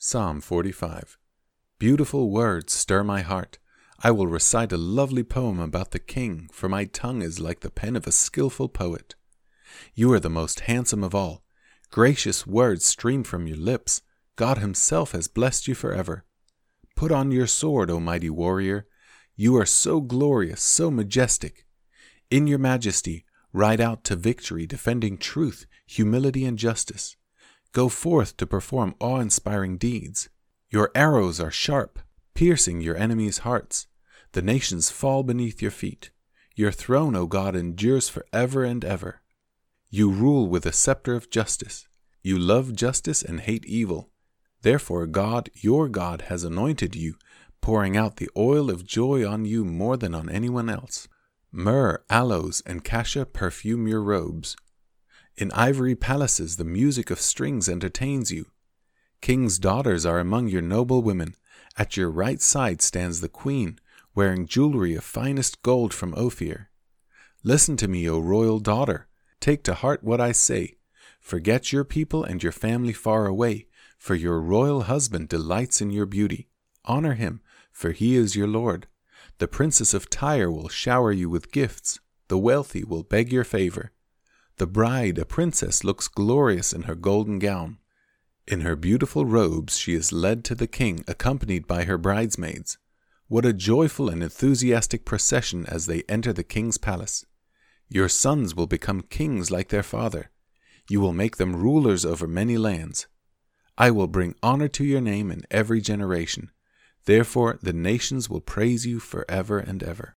Psalm 45 Beautiful words stir my heart. I will recite a lovely poem about the king, for my tongue is like the pen of a skilful poet. You are the most handsome of all. Gracious words stream from your lips. God Himself has blessed you forever. Put on your sword, O mighty warrior. You are so glorious, so majestic. In your majesty, ride out to victory, defending truth, humility, and justice. Go forth to perform awe inspiring deeds. Your arrows are sharp, piercing your enemies' hearts. The nations fall beneath your feet. Your throne, O God, endures for ever and ever. You rule with a scepter of justice. You love justice and hate evil. Therefore, God, your God, has anointed you, pouring out the oil of joy on you more than on anyone else. Myrrh, aloes, and cassia perfume your robes. In ivory palaces the music of strings entertains you. King's daughters are among your noble women. At your right side stands the queen, wearing jewelry of finest gold from Ophir. Listen to me, O royal daughter. Take to heart what I say. Forget your people and your family far away, for your royal husband delights in your beauty. Honor him, for he is your lord. The princess of Tyre will shower you with gifts. The wealthy will beg your favor. The bride, a princess, looks glorious in her golden gown. In her beautiful robes, she is led to the king, accompanied by her bridesmaids. What a joyful and enthusiastic procession as they enter the king's palace! Your sons will become kings like their father. You will make them rulers over many lands. I will bring honor to your name in every generation. Therefore, the nations will praise you forever and ever.